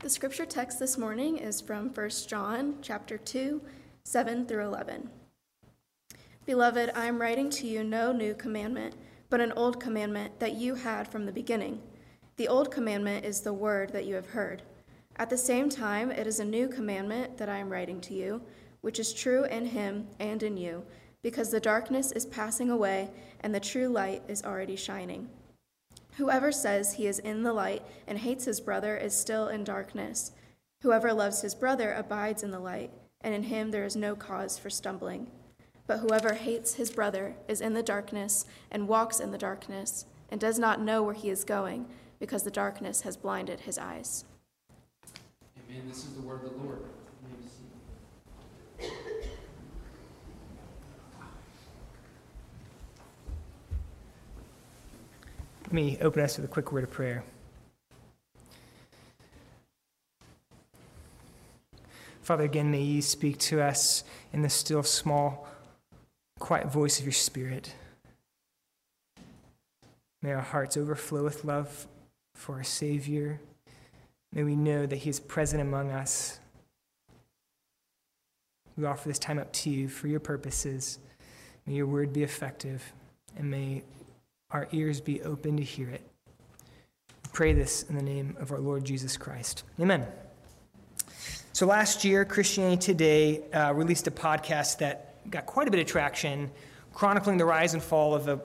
The scripture text this morning is from 1 John chapter 2, 7 through 11. Beloved, I am writing to you no new commandment, but an old commandment that you had from the beginning. The old commandment is the word that you have heard. At the same time, it is a new commandment that I am writing to you, which is true in him and in you, because the darkness is passing away and the true light is already shining. Whoever says he is in the light and hates his brother is still in darkness. Whoever loves his brother abides in the light, and in him there is no cause for stumbling. But whoever hates his brother is in the darkness and walks in the darkness, and does not know where he is going, because the darkness has blinded his eyes. Amen. This is the word of the Lord. Let me open us with a quick word of prayer. Father, again, may you speak to us in the still, small, quiet voice of your Spirit. May our hearts overflow with love for our Savior. May we know that He is present among us. We offer this time up to you for your purposes. May your word be effective, and may our ears be open to hear it. We pray this in the name of our Lord Jesus Christ. Amen. So last year, Christianity Today uh, released a podcast that got quite a bit of traction, chronicling the rise and fall of a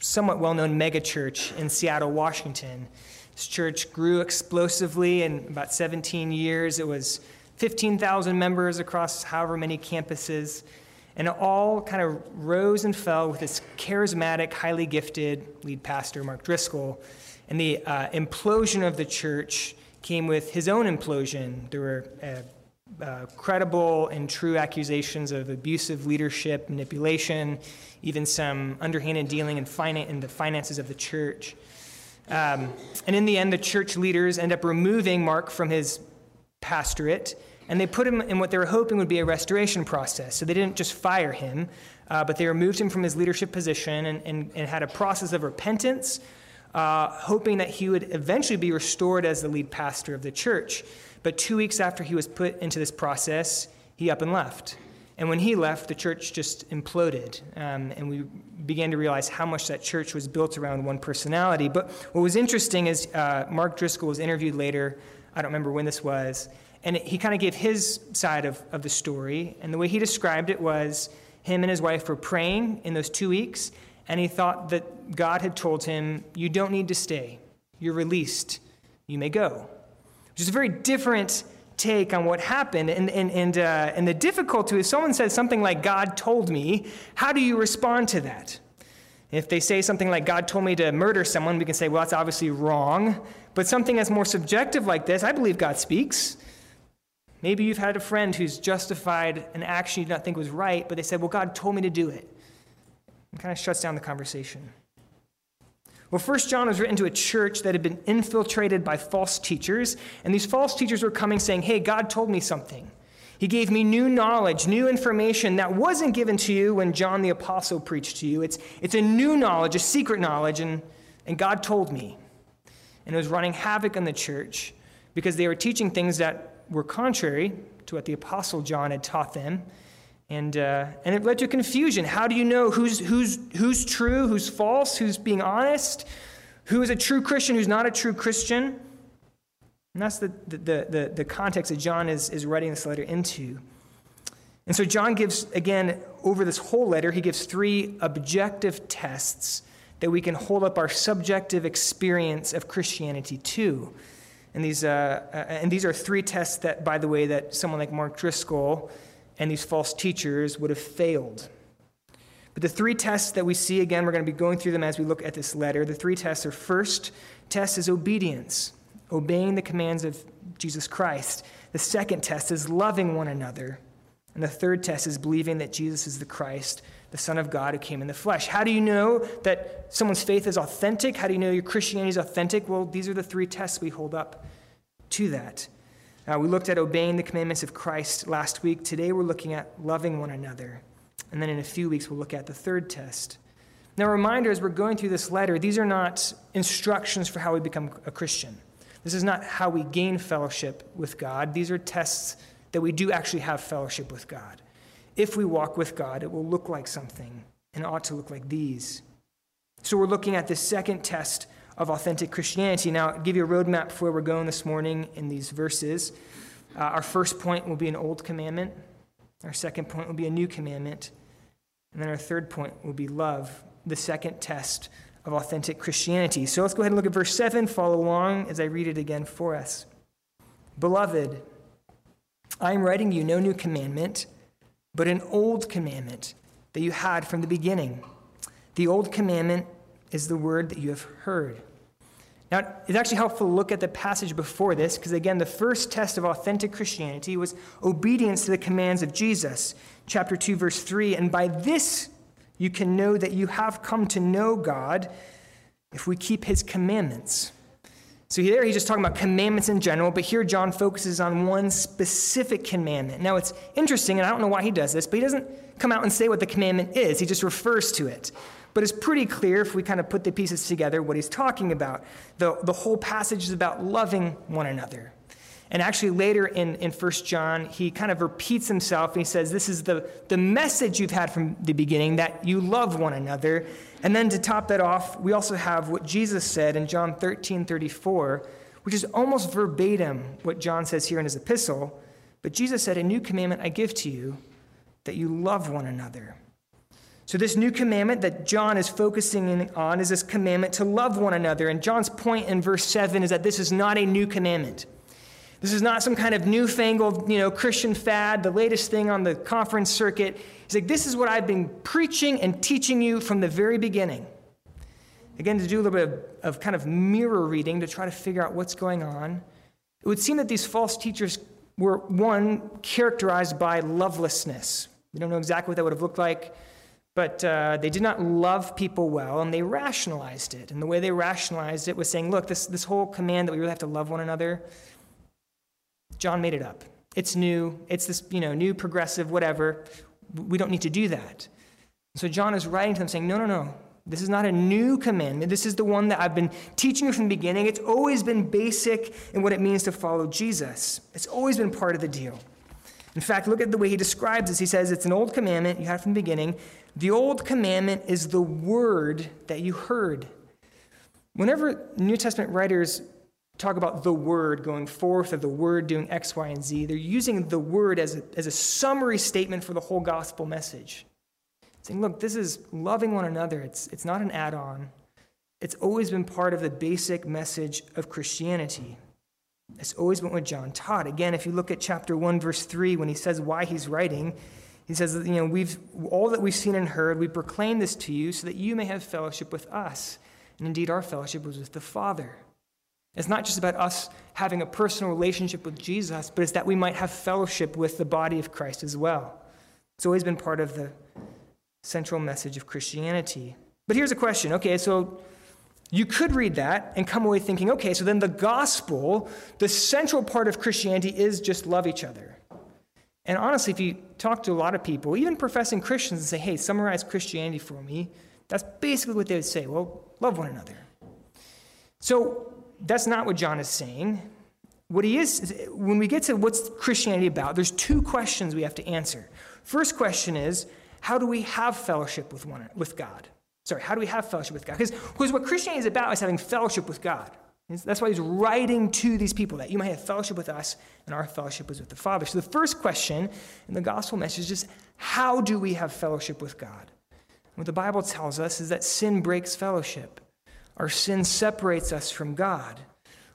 somewhat well known megachurch in Seattle, Washington. This church grew explosively in about 17 years. It was 15,000 members across however many campuses. And it all kind of rose and fell with this charismatic, highly gifted lead pastor, Mark Driscoll. And the uh, implosion of the church came with his own implosion. There were uh, uh, credible and true accusations of abusive leadership, manipulation, even some underhanded dealing in, finan- in the finances of the church. Um, and in the end, the church leaders end up removing Mark from his pastorate and they put him in what they were hoping would be a restoration process. So they didn't just fire him, uh, but they removed him from his leadership position and, and, and had a process of repentance, uh, hoping that he would eventually be restored as the lead pastor of the church. But two weeks after he was put into this process, he up and left. And when he left, the church just imploded. Um, and we began to realize how much that church was built around one personality. But what was interesting is uh, Mark Driscoll was interviewed later. I don't remember when this was. And he kind of gave his side of, of the story. And the way he described it was him and his wife were praying in those two weeks, and he thought that God had told him, You don't need to stay. You're released. You may go. Which is a very different take on what happened. And, and, and, uh, and the difficulty is someone says something like, God told me, how do you respond to that? If they say something like, God told me to murder someone, we can say, well, that's obviously wrong. But something that's more subjective like this, I believe God speaks. Maybe you've had a friend who's justified an action you did not think was right, but they said, Well, God told me to do it. It kind of shuts down the conversation. Well, First John was written to a church that had been infiltrated by false teachers, and these false teachers were coming saying, Hey, God told me something. He gave me new knowledge, new information that wasn't given to you when John the Apostle preached to you. It's, it's a new knowledge, a secret knowledge, and, and God told me. And it was running havoc in the church because they were teaching things that were contrary to what the Apostle John had taught them. And, uh, and it led to confusion. How do you know who's, who's, who's true, who's false, who's being honest, who is a true Christian, who's not a true Christian? And that's the, the, the, the context that John is, is writing this letter into. And so John gives, again, over this whole letter, he gives three objective tests that we can hold up our subjective experience of Christianity to. And these, uh, uh, and these are three tests that, by the way, that someone like Mark Driscoll and these false teachers would have failed. But the three tests that we see, again, we're going to be going through them as we look at this letter. The three tests are first test is obedience, obeying the commands of Jesus Christ. The second test is loving one another. And the third test is believing that Jesus is the Christ, the Son of God who came in the flesh. How do you know that someone's faith is authentic? How do you know your Christianity is authentic? Well, these are the three tests we hold up to that. We looked at obeying the commandments of Christ last week. Today we're looking at loving one another. And then in a few weeks, we'll look at the third test. Now, reminder as we're going through this letter, these are not instructions for how we become a Christian. This is not how we gain fellowship with God. These are tests that we do actually have fellowship with God. If we walk with God, it will look like something, and ought to look like these. So we're looking at the second test of authentic Christianity. Now, I'll give you a roadmap for where we're going this morning in these verses. Uh, our first point will be an old commandment. Our second point will be a new commandment. And then our third point will be love, the second test of authentic Christianity. So let's go ahead and look at verse 7. Follow along as I read it again for us. Beloved, I am writing you no new commandment, but an old commandment that you had from the beginning. The old commandment is the word that you have heard. Now, it's actually helpful to look at the passage before this, because again, the first test of authentic Christianity was obedience to the commands of Jesus. Chapter 2, verse 3 And by this you can know that you have come to know God if we keep his commandments. So there he's just talking about commandments in general, but here John focuses on one specific commandment. Now it's interesting, and I don't know why he does this, but he doesn't come out and say what the commandment is, he just refers to it. But it's pretty clear if we kind of put the pieces together what he's talking about. The, the whole passage is about loving one another. And actually, later in, in 1 John, he kind of repeats himself and he says, This is the, the message you've had from the beginning, that you love one another. And then to top that off, we also have what Jesus said in John 13 34, which is almost verbatim what John says here in his epistle. But Jesus said, A new commandment I give to you, that you love one another. So, this new commandment that John is focusing on is this commandment to love one another. And John's point in verse 7 is that this is not a new commandment. This is not some kind of newfangled, you know, Christian fad, the latest thing on the conference circuit. He's like, this is what I've been preaching and teaching you from the very beginning. Again, to do a little bit of, of kind of mirror reading to try to figure out what's going on, it would seem that these false teachers were, one, characterized by lovelessness. We don't know exactly what that would have looked like, but uh, they did not love people well, and they rationalized it. And the way they rationalized it was saying, look, this, this whole command that we really have to love one another, John made it up. It's new. It's this, you know, new, progressive, whatever. We don't need to do that. So John is writing to them saying, no, no, no. This is not a new commandment. This is the one that I've been teaching you from the beginning. It's always been basic in what it means to follow Jesus. It's always been part of the deal. In fact, look at the way he describes this. He says, It's an old commandment you had from the beginning. The old commandment is the word that you heard. Whenever New Testament writers talk about the word going forth or the word doing X, Y, and Z. They're using the word as a, as a summary statement for the whole gospel message. Saying, look, this is loving one another. It's, it's not an add on, it's always been part of the basic message of Christianity. It's always been what John taught. Again, if you look at chapter 1, verse 3, when he says why he's writing, he says, you know, we've all that we've seen and heard, we proclaim this to you so that you may have fellowship with us. And indeed, our fellowship was with the Father. It's not just about us having a personal relationship with Jesus, but it's that we might have fellowship with the body of Christ as well. It's always been part of the central message of Christianity. But here's a question okay, so you could read that and come away thinking, okay, so then the gospel, the central part of Christianity is just love each other. And honestly, if you talk to a lot of people, even professing Christians, and say, hey, summarize Christianity for me, that's basically what they would say. Well, love one another. So that's not what John is saying. What he is, when we get to what's Christianity about, there's two questions we have to answer. First question is, how do we have fellowship with one with God? Sorry, how do we have fellowship with God? Because what Christianity is about is having fellowship with God. That's why he's writing to these people that you might have fellowship with us, and our fellowship is with the Father. So the first question in the gospel message is how do we have fellowship with God? What the Bible tells us is that sin breaks fellowship. Our sin separates us from God.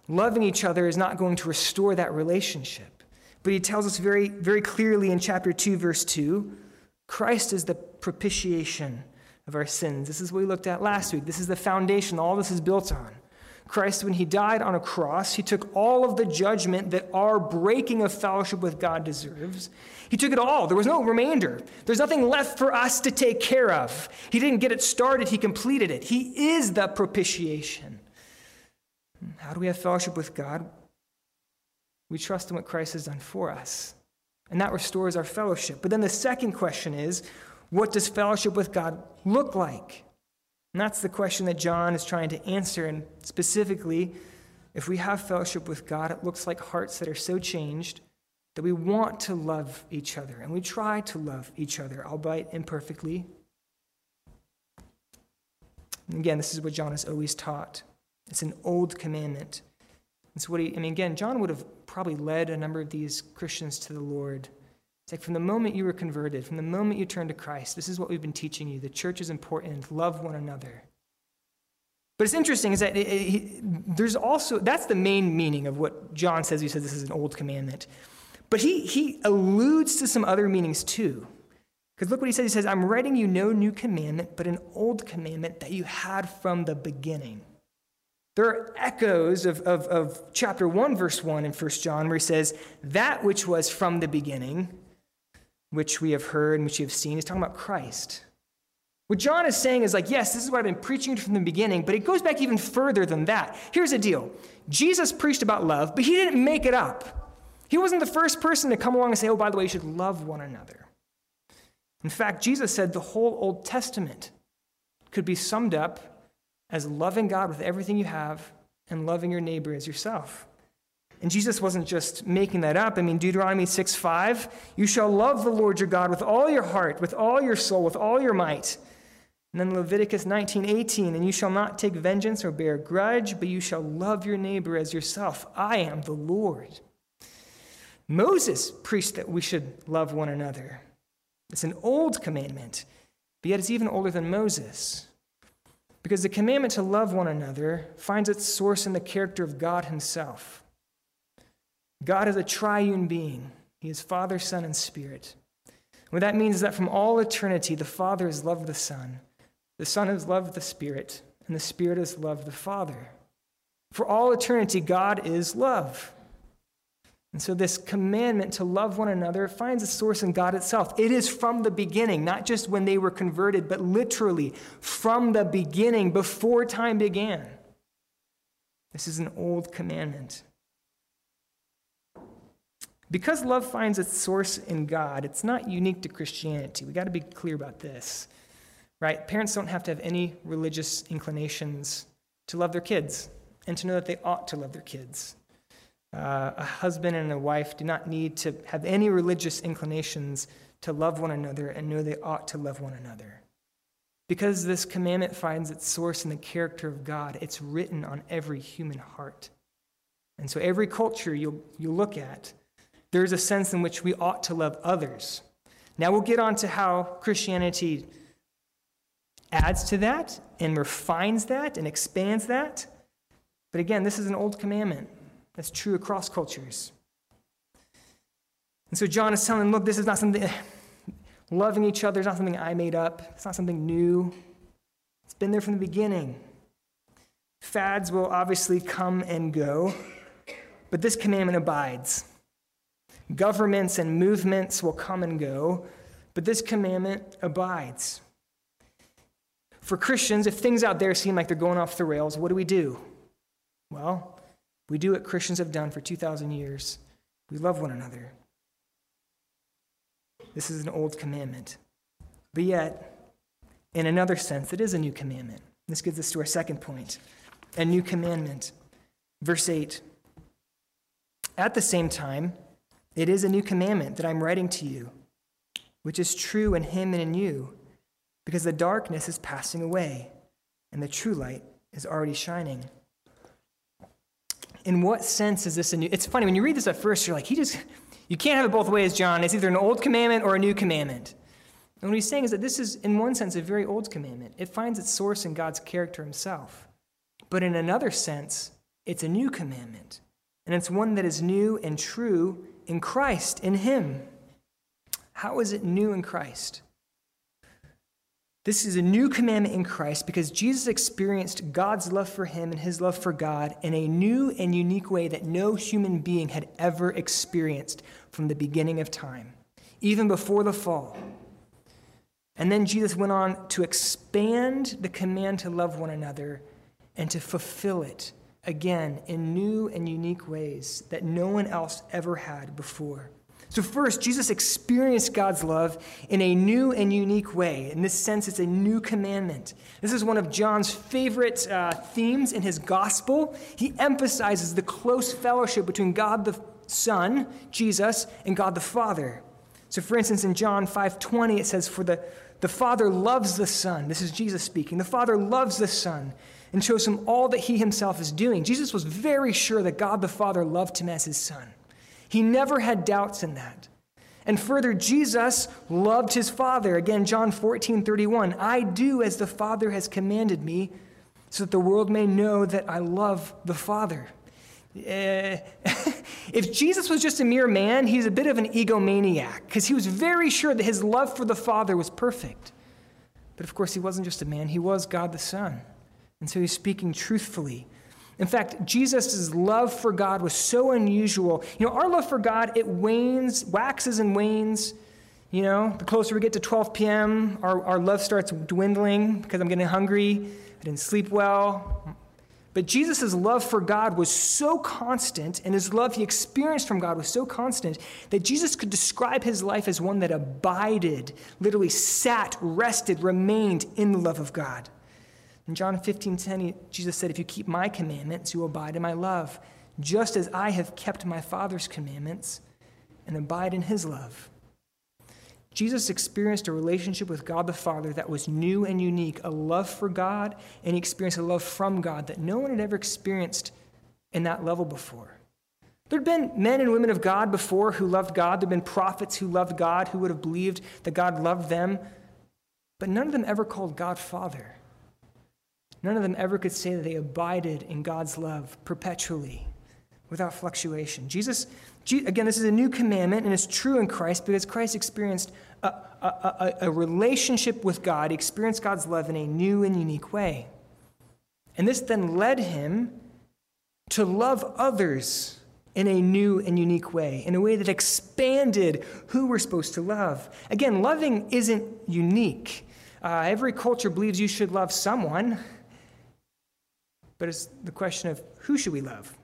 Loving each other is not going to restore that relationship. But he tells us very, very clearly in chapter 2, verse 2 Christ is the propitiation of our sins. This is what we looked at last week. This is the foundation all this is built on. Christ, when he died on a cross, he took all of the judgment that our breaking of fellowship with God deserves. He took it all. There was no remainder. There's nothing left for us to take care of. He didn't get it started, he completed it. He is the propitiation. How do we have fellowship with God? We trust in what Christ has done for us. And that restores our fellowship. But then the second question is what does fellowship with God look like? And that's the question that John is trying to answer. And specifically, if we have fellowship with God, it looks like hearts that are so changed that we want to love each other and we try to love each other, albeit imperfectly. And again, this is what John has always taught. It's an old commandment. It's what he, I mean, again, John would have probably led a number of these Christians to the Lord. It's like from the moment you were converted, from the moment you turned to Christ, this is what we've been teaching you. The church is important. Love one another. But it's interesting is that it, it, there's also, that's the main meaning of what John says. He says this is an old commandment. But he, he alludes to some other meanings too. Because look what he says. He says, I'm writing you no new commandment, but an old commandment that you had from the beginning. There are echoes of, of, of chapter 1, verse 1 in 1 John, where he says, That which was from the beginning, which we have heard and which you have seen, is talking about Christ. What John is saying is like, yes, this is what I've been preaching from the beginning, but it goes back even further than that. Here's the deal Jesus preached about love, but he didn't make it up. He wasn't the first person to come along and say, oh, by the way, you should love one another. In fact, Jesus said the whole Old Testament could be summed up as loving God with everything you have and loving your neighbor as yourself. And Jesus wasn't just making that up. I mean, Deuteronomy 6 5, you shall love the Lord your God with all your heart, with all your soul, with all your might. And then Leviticus 19 18, and you shall not take vengeance or bear grudge, but you shall love your neighbor as yourself. I am the Lord. Moses preached that we should love one another. It's an old commandment, but yet it's even older than Moses. Because the commandment to love one another finds its source in the character of God Himself. God is a triune being, He is Father, Son, and Spirit. What that means is that from all eternity, the Father has loved the Son, the Son has loved the Spirit, and the Spirit has loved the Father. For all eternity, God is love. And so, this commandment to love one another finds its source in God itself. It is from the beginning, not just when they were converted, but literally from the beginning, before time began. This is an old commandment. Because love finds its source in God, it's not unique to Christianity. We got to be clear about this. Right? Parents don't have to have any religious inclinations to love their kids and to know that they ought to love their kids. Uh, a husband and a wife do not need to have any religious inclinations to love one another and know they ought to love one another. Because this commandment finds its source in the character of God, it's written on every human heart. And so, every culture you'll, you'll look at, there's a sense in which we ought to love others. Now, we'll get on to how Christianity adds to that and refines that and expands that. But again, this is an old commandment. That's true across cultures. And so John is telling look, this is not something, loving each other is not something I made up. It's not something new. It's been there from the beginning. Fads will obviously come and go, but this commandment abides. Governments and movements will come and go, but this commandment abides. For Christians, if things out there seem like they're going off the rails, what do we do? Well, we do what Christians have done for 2,000 years we love one another. This is an old commandment. But yet, in another sense, it is a new commandment. This gets us to our second point a new commandment. Verse 8 At the same time, it is a new commandment that I'm writing to you, which is true in him and in you, because the darkness is passing away, and the true light is already shining in what sense is this a new? It's funny, when you read this at first, you're like, he just, you can't have it both ways, John. It's either an old commandment or a new commandment. And what he's saying is that this is, in one sense, a very old commandment. It finds its source in God's character himself. But in another sense, it's a new commandment. And it's one that is new and true in Christ, in Him. How is it new in Christ? This is a new commandment in Christ because Jesus experienced God's love for him and his love for God in a new and unique way that no human being had ever experienced from the beginning of time, even before the fall. And then Jesus went on to expand the command to love one another and to fulfill it again in new and unique ways that no one else ever had before. So, first, Jesus experienced God's love in a new and unique way. In this sense, it's a new commandment. This is one of John's favorite uh, themes in his gospel. He emphasizes the close fellowship between God the Son, Jesus, and God the Father. So, for instance, in John 5:20, it says, "For the, the Father loves the Son." This is Jesus speaking. The Father loves the Son and shows him all that he himself is doing. Jesus was very sure that God the Father loved him as his Son. He never had doubts in that. And further, Jesus loved his Father. Again, John 14, 31. I do as the Father has commanded me, so that the world may know that I love the Father. Uh, if Jesus was just a mere man, he's a bit of an egomaniac because he was very sure that his love for the Father was perfect. But of course, he wasn't just a man, he was God the Son. And so he's speaking truthfully in fact, Jesus' love for God was so unusual. You know, our love for God, it wanes, waxes and wanes. You know, the closer we get to 12 p.m., our, our love starts dwindling because I'm getting hungry, I didn't sleep well. But Jesus' love for God was so constant, and his love he experienced from God was so constant, that Jesus could describe his life as one that abided, literally sat, rested, remained in the love of God. In John 15 10, Jesus said, If you keep my commandments, you abide in my love, just as I have kept my Father's commandments and abide in his love. Jesus experienced a relationship with God the Father that was new and unique, a love for God, and he experienced a love from God that no one had ever experienced in that level before. There'd been men and women of God before who loved God. There'd been prophets who loved God, who would have believed that God loved them, but none of them ever called God Father. None of them ever could say that they abided in God's love perpetually without fluctuation. Jesus, again, this is a new commandment, and it's true in Christ because Christ experienced a, a, a, a relationship with God, he experienced God's love in a new and unique way. And this then led him to love others in a new and unique way, in a way that expanded who we're supposed to love. Again, loving isn't unique. Uh, every culture believes you should love someone but it's the question of who should we love?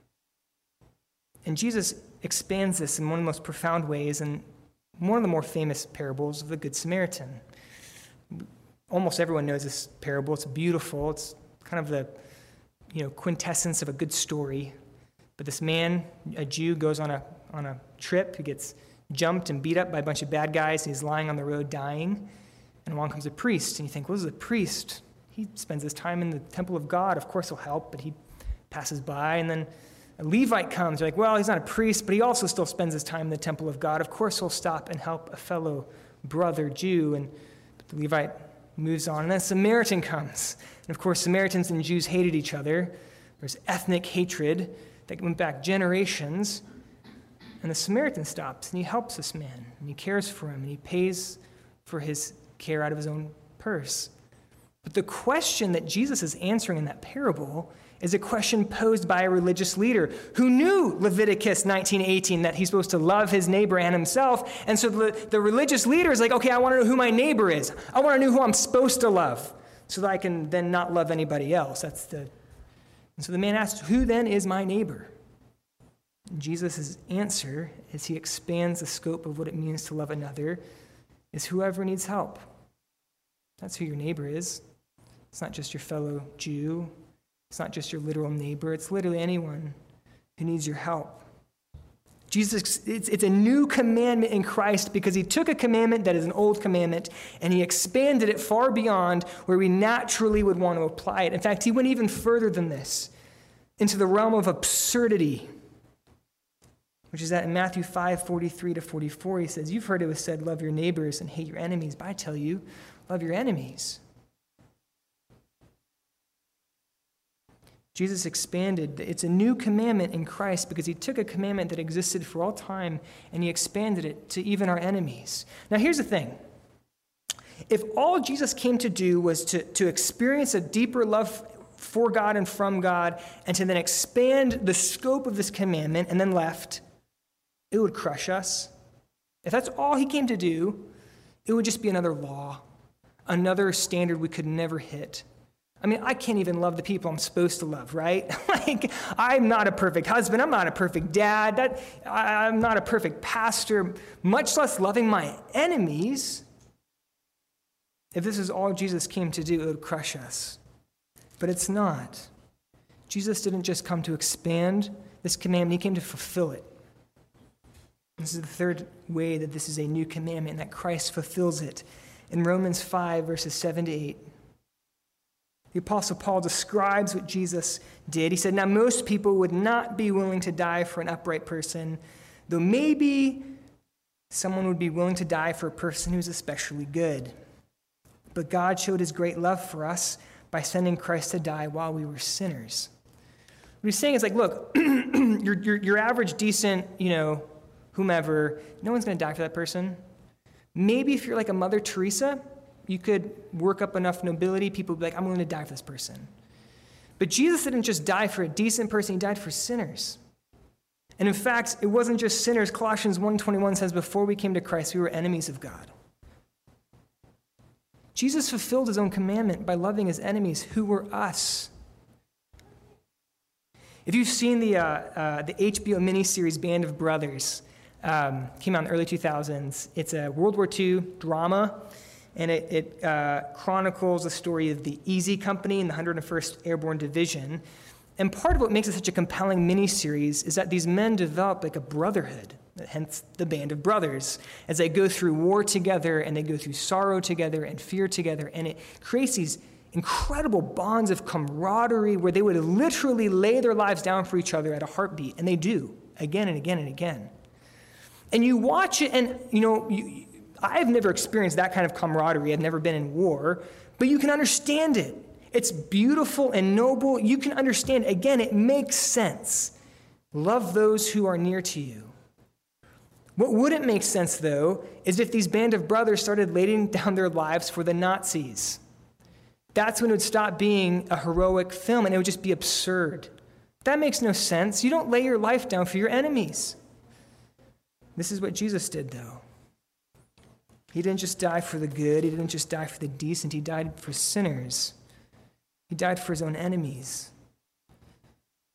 And Jesus expands this in one of the most profound ways in one of the more famous parables of the Good Samaritan. Almost everyone knows this parable. It's beautiful. It's kind of the you know, quintessence of a good story. But this man, a Jew, goes on a, on a trip. He gets jumped and beat up by a bunch of bad guys. He's lying on the road dying. And along comes a priest. And you think, well, this is a priest he spends his time in the temple of God. Of course, he'll help, but he passes by. And then a Levite comes. You're like, well, he's not a priest, but he also still spends his time in the temple of God. Of course, he'll stop and help a fellow brother Jew. And the Levite moves on. And then a Samaritan comes. And of course, Samaritans and Jews hated each other. There's ethnic hatred that went back generations. And the Samaritan stops and he helps this man and he cares for him and he pays for his care out of his own purse. But the question that Jesus is answering in that parable is a question posed by a religious leader who knew Leviticus 19:18 that he's supposed to love his neighbor and himself. And so the, the religious leader is like, okay, I want to know who my neighbor is. I want to know who I'm supposed to love so that I can then not love anybody else. That's the And so the man asks, Who then is my neighbor? Jesus' answer, as he expands the scope of what it means to love another, is whoever needs help. That's who your neighbor is. It's not just your fellow Jew, it's not just your literal neighbor, it's literally anyone who needs your help. Jesus, it's, it's a new commandment in Christ because he took a commandment that is an old commandment and he expanded it far beyond where we naturally would want to apply it. In fact, he went even further than this into the realm of absurdity, which is that in Matthew 5 43 to 44, he says, You've heard it was said, Love your neighbors and hate your enemies, but I tell you, love your enemies. Jesus expanded. It's a new commandment in Christ because he took a commandment that existed for all time and he expanded it to even our enemies. Now, here's the thing if all Jesus came to do was to, to experience a deeper love for God and from God, and to then expand the scope of this commandment and then left, it would crush us. If that's all he came to do, it would just be another law, another standard we could never hit. I mean, I can't even love the people I'm supposed to love, right? like, I'm not a perfect husband. I'm not a perfect dad. That, I, I'm not a perfect pastor, much less loving my enemies. If this is all Jesus came to do, it would crush us. But it's not. Jesus didn't just come to expand this commandment, he came to fulfill it. This is the third way that this is a new commandment, that Christ fulfills it. In Romans 5, verses 7 to 8, the Apostle Paul describes what Jesus did. He said, Now, most people would not be willing to die for an upright person, though maybe someone would be willing to die for a person who's especially good. But God showed his great love for us by sending Christ to die while we were sinners. What he's saying is like, look, your, your, your average, decent, you know, whomever, no one's going to die for that person. Maybe if you're like a Mother Teresa, you could work up enough nobility, people would be like, I'm willing to die for this person. But Jesus didn't just die for a decent person, he died for sinners. And in fact, it wasn't just sinners. Colossians 1:21 says before we came to Christ, we were enemies of God. Jesus fulfilled his own commandment by loving his enemies who were us. If you've seen the, uh, uh, the HBO miniseries Band of Brothers, um, came out in the early 2000s. It's a World War II drama, and it, it uh, chronicles the story of the Easy Company and the 101st Airborne Division. And part of what makes it such a compelling miniseries is that these men develop like a brotherhood, hence the band of brothers, as they go through war together and they go through sorrow together and fear together. And it creates these incredible bonds of camaraderie where they would literally lay their lives down for each other at a heartbeat. And they do, again and again and again. And you watch it, and you know, you, I've never experienced that kind of camaraderie. I've never been in war, but you can understand it. It's beautiful and noble. You can understand. Again, it makes sense. Love those who are near to you. What wouldn't make sense, though, is if these band of brothers started laying down their lives for the Nazis. That's when it would stop being a heroic film and it would just be absurd. That makes no sense. You don't lay your life down for your enemies. This is what Jesus did, though. He didn't just die for the good, he didn't just die for the decent, he died for sinners. He died for his own enemies.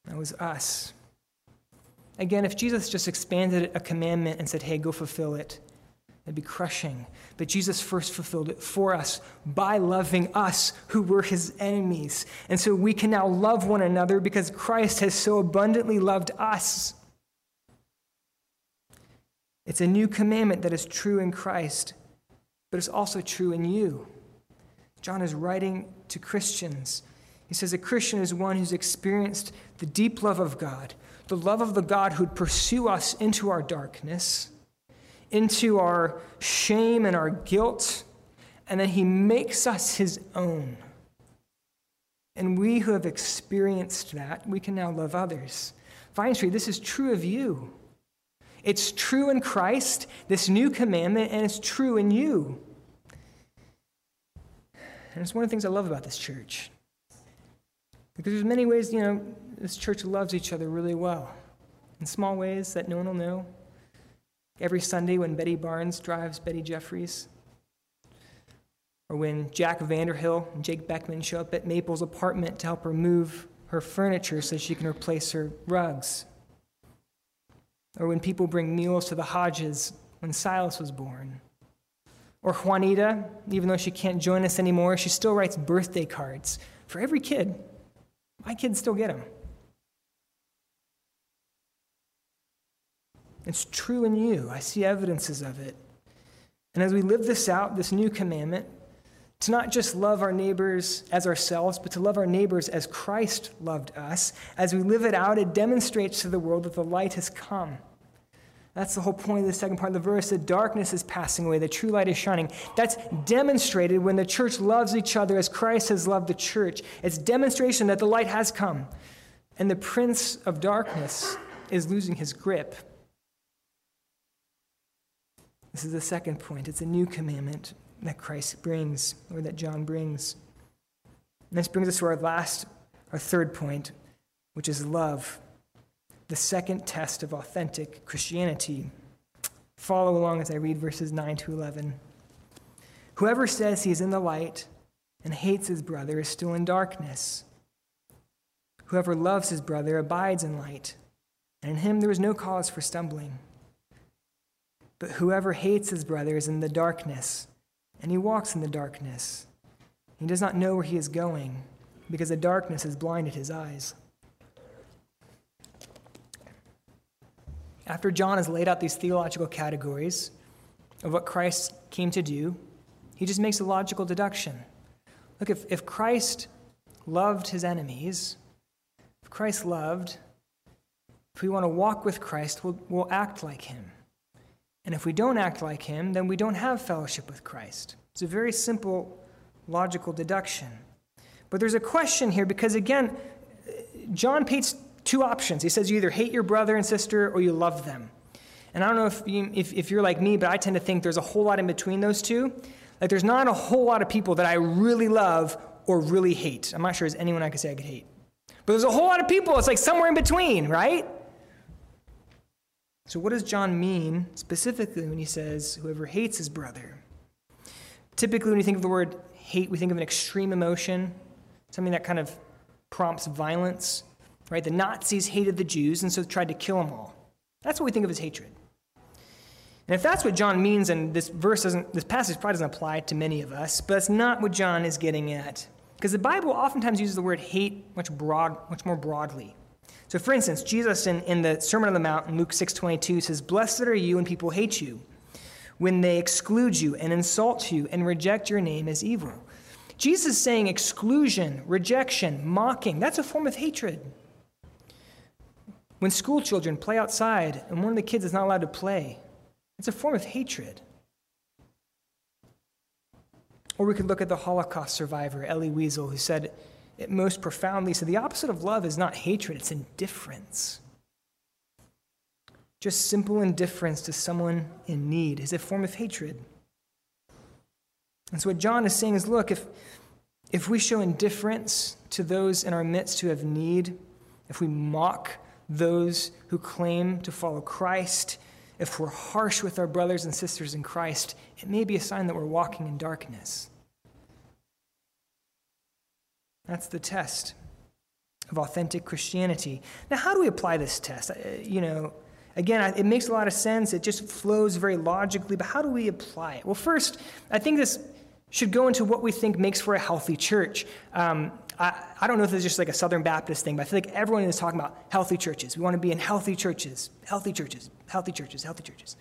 That was us. Again, if Jesus just expanded a commandment and said, hey, go fulfill it, it'd be crushing. But Jesus first fulfilled it for us by loving us who were his enemies. And so we can now love one another because Christ has so abundantly loved us. It's a new commandment that is true in Christ, but it's also true in you. John is writing to Christians. He says a Christian is one who's experienced the deep love of God, the love of the God who'd pursue us into our darkness, into our shame and our guilt, and then he makes us his own. And we who have experienced that, we can now love others. Vine Street, this is true of you. It's true in Christ, this new commandment, and it's true in you. And it's one of the things I love about this church. Because there's many ways, you know, this church loves each other really well. In small ways that no one will know. Every Sunday when Betty Barnes drives Betty Jeffries. Or when Jack Vanderhill and Jake Beckman show up at Maple's apartment to help her move her furniture so she can replace her rugs or when people bring meals to the Hodges when Silas was born. Or Juanita, even though she can't join us anymore, she still writes birthday cards for every kid. My kids still get them. It's true in you. I see evidences of it. And as we live this out, this new commandment, to not just love our neighbors as ourselves, but to love our neighbors as Christ loved us. As we live it out, it demonstrates to the world that the light has come. That's the whole point of the second part of the verse. The darkness is passing away, the true light is shining. That's demonstrated when the church loves each other as Christ has loved the church. It's demonstration that the light has come, and the prince of darkness is losing his grip. This is the second point. It's a new commandment that Christ brings, or that John brings. And this brings us to our last, our third point, which is love, the second test of authentic Christianity. Follow along as I read verses 9 to 11. Whoever says he is in the light and hates his brother is still in darkness. Whoever loves his brother abides in light, and in him there is no cause for stumbling. But whoever hates his brother is in the darkness, and he walks in the darkness. He does not know where he is going, because the darkness has blinded his eyes. After John has laid out these theological categories of what Christ came to do, he just makes a logical deduction. Look, if, if Christ loved his enemies, if Christ loved, if we want to walk with Christ, we'll, we'll act like him. And if we don't act like him, then we don't have fellowship with Christ. It's a very simple logical deduction. But there's a question here because, again, John paints two options. He says you either hate your brother and sister or you love them. And I don't know if, you, if, if you're like me, but I tend to think there's a whole lot in between those two. Like, there's not a whole lot of people that I really love or really hate. I'm not sure there's anyone I could say I could hate. But there's a whole lot of people, it's like somewhere in between, right? So, what does John mean specifically when he says, whoever hates his brother? Typically, when you think of the word hate, we think of an extreme emotion, something that kind of prompts violence, right? The Nazis hated the Jews and so tried to kill them all. That's what we think of as hatred. And if that's what John means, and this verse doesn't, this passage probably doesn't apply to many of us, but that's not what John is getting at. Because the Bible oftentimes uses the word hate much broad, much more broadly. So, for instance, Jesus in, in the Sermon on the Mount in Luke 6:22 says, "Blessed are you when people hate you, when they exclude you and insult you and reject your name as evil." Jesus is saying exclusion, rejection, mocking, that's a form of hatred. When school children play outside and one of the kids is not allowed to play, it's a form of hatred. Or we could look at the Holocaust survivor, Elie Wiesel, who said it most profoundly so the opposite of love is not hatred, it's indifference. Just simple indifference to someone in need is a form of hatred. And so, what John is saying is look, if, if we show indifference to those in our midst who have need, if we mock those who claim to follow Christ, if we're harsh with our brothers and sisters in Christ, it may be a sign that we're walking in darkness. That's the test of authentic Christianity. Now, how do we apply this test? Uh, you know, again, it makes a lot of sense. It just flows very logically, but how do we apply it? Well, first, I think this should go into what we think makes for a healthy church. Um, I, I don't know if it's just like a Southern Baptist thing, but I feel like everyone is talking about healthy churches. We want to be in healthy churches, healthy churches, healthy churches, healthy churches.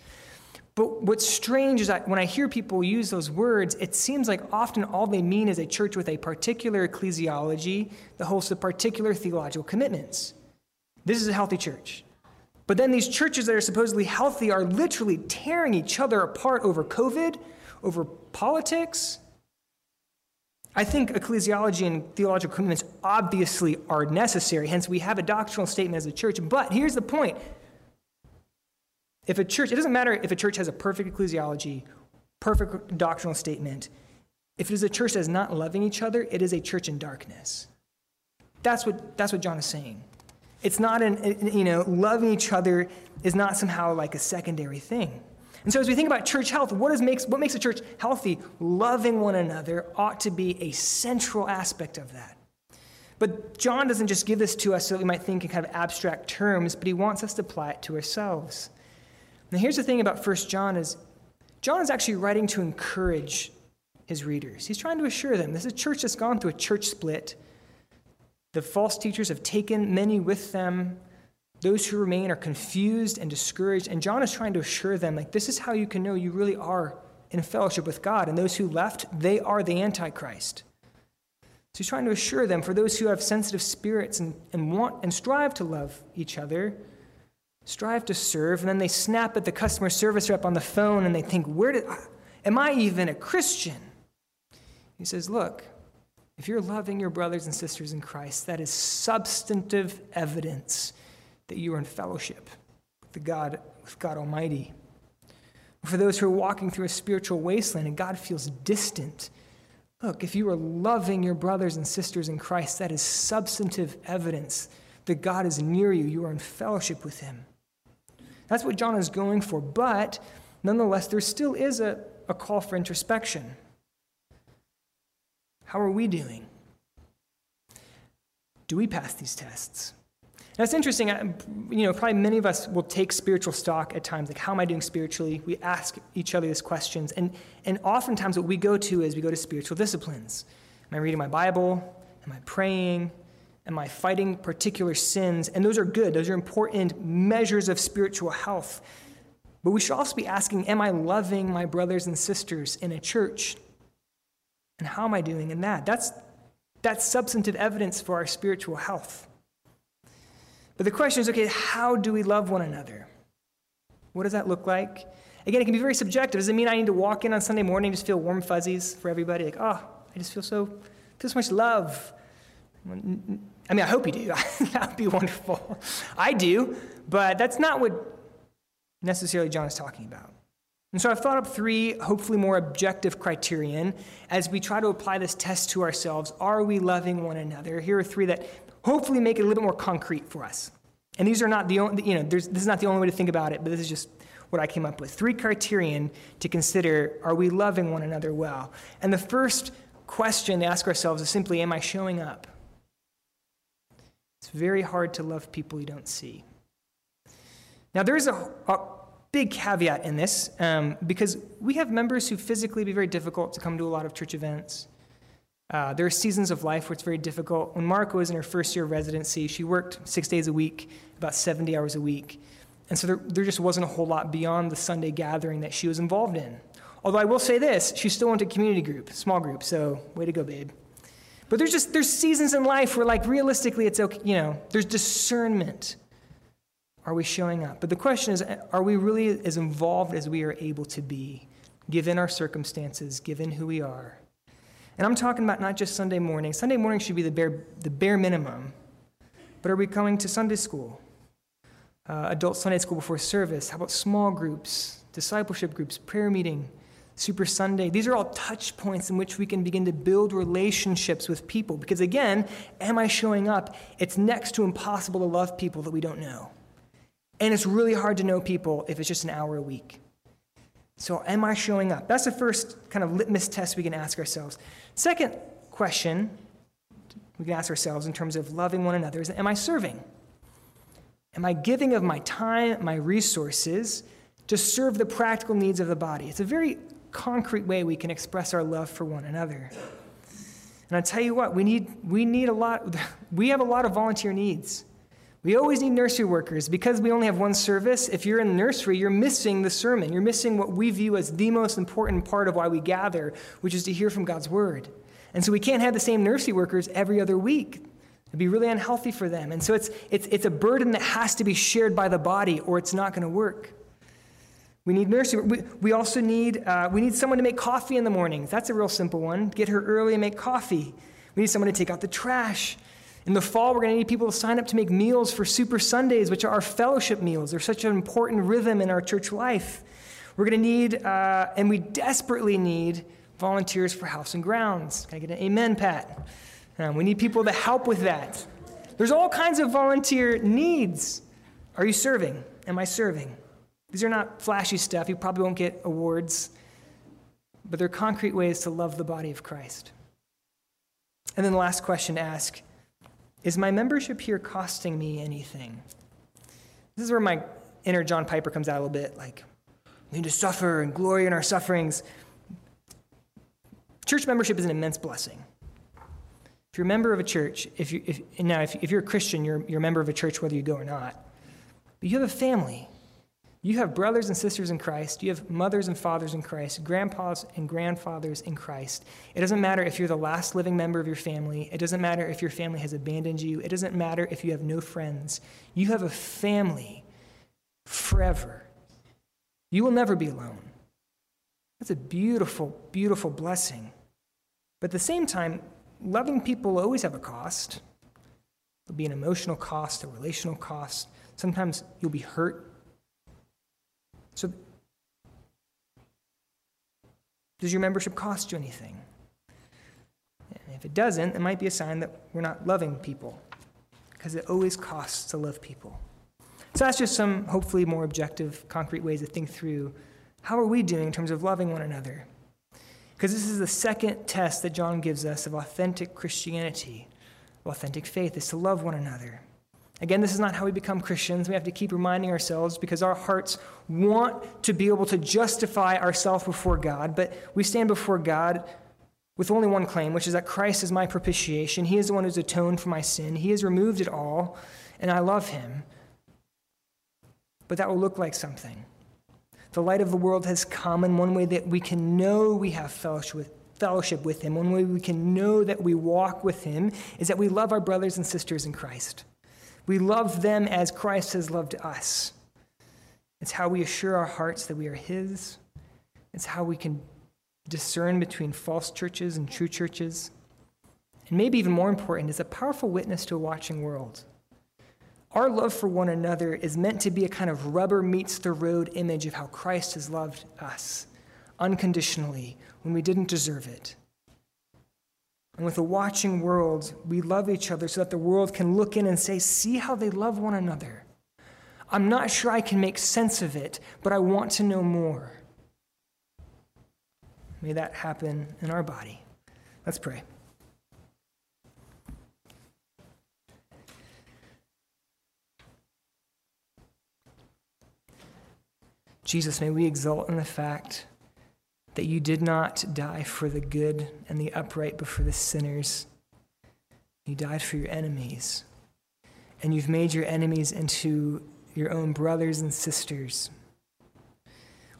But what's strange is that when I hear people use those words, it seems like often all they mean is a church with a particular ecclesiology that holds to particular theological commitments. This is a healthy church. But then these churches that are supposedly healthy are literally tearing each other apart over COVID, over politics, I think ecclesiology and theological commitments obviously are necessary, hence, we have a doctrinal statement as a church. But here's the point if a church, it doesn't matter if a church has a perfect ecclesiology, perfect doctrinal statement, if it is a church that is not loving each other, it is a church in darkness. That's what, that's what John is saying. It's not an, you know, loving each other is not somehow like a secondary thing. And so, as we think about church health, what, is, makes, what makes a church healthy? Loving one another ought to be a central aspect of that. But John doesn't just give this to us so that we might think in kind of abstract terms, but he wants us to apply it to ourselves. Now, here's the thing about 1 John is John is actually writing to encourage his readers. He's trying to assure them this is a church that's gone through a church split. The false teachers have taken many with them. Those who remain are confused and discouraged. And John is trying to assure them, like, this is how you can know you really are in fellowship with God. And those who left, they are the Antichrist. So he's trying to assure them, for those who have sensitive spirits and, and want and strive to love each other, strive to serve, and then they snap at the customer service rep on the phone and they think, where did, am I even a Christian? He says, look, if you're loving your brothers and sisters in Christ, that is substantive evidence that you are in fellowship with the God, with God Almighty. For those who are walking through a spiritual wasteland and God feels distant, look, if you are loving your brothers and sisters in Christ, that is substantive evidence that God is near you. You are in fellowship with Him. That's what John is going for. But nonetheless, there still is a, a call for introspection. How are we doing? Do we pass these tests? It's interesting, you know, probably many of us will take spiritual stock at times, like, how am I doing spiritually? We ask each other these questions. And, and oftentimes, what we go to is we go to spiritual disciplines. Am I reading my Bible? Am I praying? Am I fighting particular sins? And those are good, those are important measures of spiritual health. But we should also be asking, am I loving my brothers and sisters in a church? And how am I doing in that? That's, that's substantive evidence for our spiritual health. But the question is okay, how do we love one another? What does that look like? Again, it can be very subjective. Does it mean I need to walk in on Sunday morning and just feel warm fuzzies for everybody? Like, oh, I just feel so, feel so much love. I mean, I hope you do. that would be wonderful. I do, but that's not what necessarily John is talking about. And so I've thought up three, hopefully more objective criterion as we try to apply this test to ourselves. Are we loving one another? Here are three that hopefully make it a little bit more concrete for us. And these are not the only, you know, this is not the only way to think about it, but this is just what I came up with. Three criterion to consider are we loving one another well? And the first question to ask ourselves is simply, am I showing up? It's very hard to love people you don't see. Now, there's a, a big caveat in this um, because we have members who physically be very difficult to come to a lot of church events. Uh, there are seasons of life where it's very difficult. When Marco was in her first year of residency, she worked six days a week, about 70 hours a week. And so there, there just wasn't a whole lot beyond the Sunday gathering that she was involved in. Although I will say this, she still went to community group, small group, so way to go, babe. But there's just there's seasons in life where like realistically it's okay, you know, there's discernment. Are we showing up? But the question is, are we really as involved as we are able to be, given our circumstances, given who we are? And I'm talking about not just Sunday morning. Sunday morning should be the bare, the bare minimum. But are we coming to Sunday school? Uh, adult Sunday school before service? How about small groups, discipleship groups, prayer meeting, Super Sunday? These are all touch points in which we can begin to build relationships with people. Because again, am I showing up? It's next to impossible to love people that we don't know. And it's really hard to know people if it's just an hour a week. So, am I showing up? That's the first kind of litmus test we can ask ourselves. Second question we can ask ourselves in terms of loving one another is Am I serving? Am I giving of my time, my resources to serve the practical needs of the body? It's a very concrete way we can express our love for one another. And I tell you what, we need, we need a lot, we have a lot of volunteer needs. We always need nursery workers. Because we only have one service, if you're in the nursery, you're missing the sermon. You're missing what we view as the most important part of why we gather, which is to hear from God's word. And so we can't have the same nursery workers every other week. It'd be really unhealthy for them. And so it's, it's, it's a burden that has to be shared by the body, or it's not going to work. We need nursery. We, we also need, uh, we need someone to make coffee in the mornings. That's a real simple one. Get her early and make coffee. We need someone to take out the trash. In the fall, we're going to need people to sign up to make meals for Super Sundays, which are our fellowship meals. They're such an important rhythm in our church life. We're going to need, uh, and we desperately need, volunteers for house and grounds. Can I get an amen, Pat? Um, we need people to help with that. There's all kinds of volunteer needs. Are you serving? Am I serving? These are not flashy stuff. You probably won't get awards, but they're concrete ways to love the body of Christ. And then the last question to ask is my membership here costing me anything? This is where my inner John Piper comes out a little bit like, we need to suffer and glory in our sufferings. Church membership is an immense blessing. If you're a member of a church, if you, if, now if, if you're a Christian, you're, you're a member of a church whether you go or not. But you have a family. You have brothers and sisters in Christ. You have mothers and fathers in Christ, grandpas and grandfathers in Christ. It doesn't matter if you're the last living member of your family. It doesn't matter if your family has abandoned you. It doesn't matter if you have no friends. You have a family forever. You will never be alone. That's a beautiful, beautiful blessing. But at the same time, loving people always have a cost. There'll be an emotional cost, a relational cost. Sometimes you'll be hurt so, does your membership cost you anything? And if it doesn't, it might be a sign that we're not loving people, because it always costs to love people. So, that's just some hopefully more objective, concrete ways to think through how are we doing in terms of loving one another. Because this is the second test that John gives us of authentic Christianity, authentic faith, is to love one another. Again, this is not how we become Christians. We have to keep reminding ourselves because our hearts want to be able to justify ourselves before God, but we stand before God with only one claim, which is that Christ is my propitiation. He is the one who's atoned for my sin. He has removed it all, and I love him. But that will look like something. The light of the world has come, and one way that we can know we have fellowship with, fellowship with Him, one way we can know that we walk with Him, is that we love our brothers and sisters in Christ. We love them as Christ has loved us. It's how we assure our hearts that we are His. It's how we can discern between false churches and true churches. And maybe even more important, is a powerful witness to a watching world. Our love for one another is meant to be a kind of rubber meets the road image of how Christ has loved us unconditionally when we didn't deserve it. And with a watching world, we love each other so that the world can look in and say, See how they love one another. I'm not sure I can make sense of it, but I want to know more. May that happen in our body. Let's pray. Jesus, may we exult in the fact that you did not die for the good and the upright, but for the sinners. You died for your enemies. And you've made your enemies into your own brothers and sisters.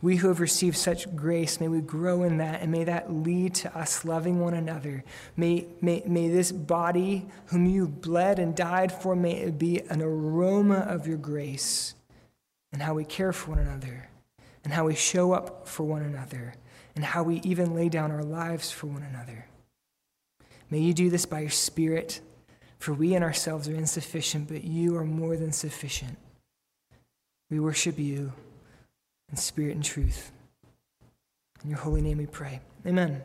We who have received such grace, may we grow in that, and may that lead to us loving one another. May, may, may this body, whom you bled and died for, may it be an aroma of your grace and how we care for one another and how we show up for one another, and how we even lay down our lives for one another. May you do this by your Spirit, for we in ourselves are insufficient, but you are more than sufficient. We worship you in spirit and truth. In your holy name we pray. Amen.